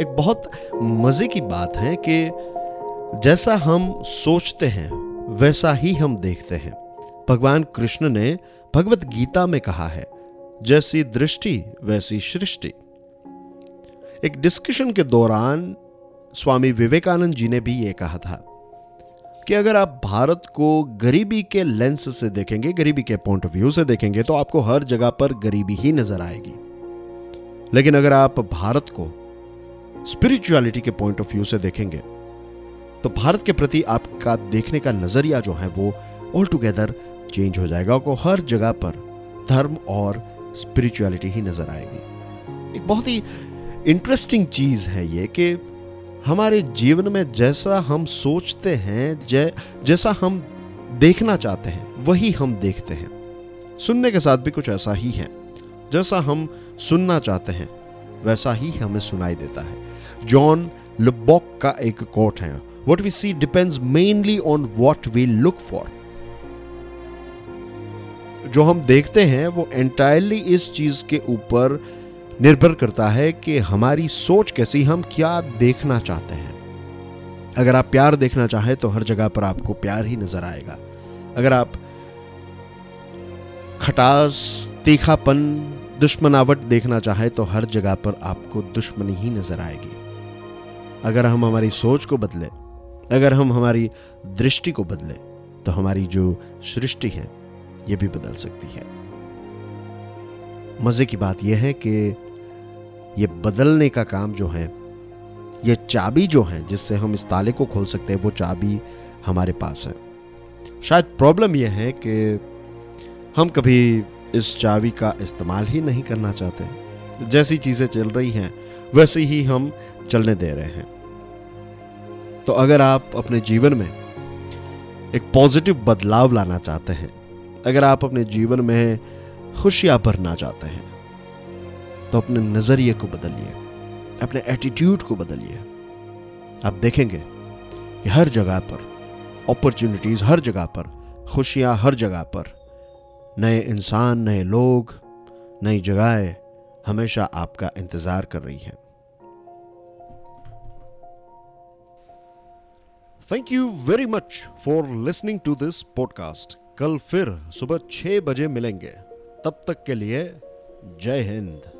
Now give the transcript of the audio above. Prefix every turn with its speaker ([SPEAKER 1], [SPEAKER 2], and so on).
[SPEAKER 1] एक बहुत मज़े की बात है कि जैसा हम सोचते हैं, वैसा ही हम देखते हैं। भगवान कृष्ण ने भगवत गीता में कहा है, जैसी दृष्टि, वैसी सृष्टि। एक डिस्कशन के दौरान स्वामी विवेकानंद जी ने भी ये कहा था कि अगर आप भारत को गरीबी के लेंस से देखेंगे, गरीबी के पॉइंट ऑफ़ व्यू से देखेंगे तो आपको हर जगह पर गरीबी ही नज़र आएगी। लेकिन अगर आप भारत को स्पिरिचुअलिटी के पॉइंट ऑफ़ व्यू से देखेंगे तो भारत के प्रति आपका देखने का नज़रिया जो है वो ऑल टुगेदर चेंज हो जाएगा आपको हर जगह पर धर्म और स्पिरिचुअलिटी ही नज़र आएगी। एक बहुत ही इंटरेस्टिंग चीज़ है ये कि हमारे जीवन में जैसा हम सोचते हैं जै, जैसा हम देखना चाहते हैं वही हम देखते हैं। सुनने के साथ भी कुछ ऐसा ही है जैसा हम सुनना चाहते हैं। वैसा ही हमें सुनाई देता है। जॉन लुबॉक का एक कोट है। What we see depends mainly on what we look for जो हम देखते हैं, वो एंटायरली इस चीज़ के ऊपर निर्भर करता है कि हमारी सोच कैसी हम क्या देखना चाहते हैं। अगर आप प्यार देखना चाहें तो हर जगह पर आपको प्यार ही नज़र आएगा। अगर आप खटास, तीखापन दुश्मनावट देखना चाहे तो हर जगह पर आपको दुश्मनी ही नज़र आएगी। अगर हम हमारी सोच को बदले, अगर हम हमारी दृष्टि को बदले तो हमारी जो सृष्टि है, ये भी बदल सकती है। मज़े की बात यह है कि ये बदलने का काम जो है, ये चाबी जो है, जिससे हम इस ताले को खोल सकते हैं, वो चाबी हमारे पास है। शायद प्रॉब्लम यह है कि हम कभी इस चाबी का इस्तेमाल ही नहीं करना चाहते। जैसी चीज़ें चल रही हैं, वैसे ही हम चलने दे रहे हैं। तो अगर आप अपने जीवन में एक पॉजिटिव बदलाव लाना चाहते हैं, अगर आप अपने जीवन में खुशियाँ भरना चाहते हैं तो अपने नज़रिए को बदलिए, अपने एटीट्यूड को बदलिए। आप देखेंगे कि हर जगह पर अपॉर्चुनिटीज़ हर जगह पर, खुशियाँ हर जगह पर नए इंसान, नए लोग, नई जगहें हमेशा आपका इंतज़ार कर रही हैं। Thank you very much for listening to this podcast कल फिर सुबह छह बजे मिलेंगे। तब तक के लिए जय हिंद।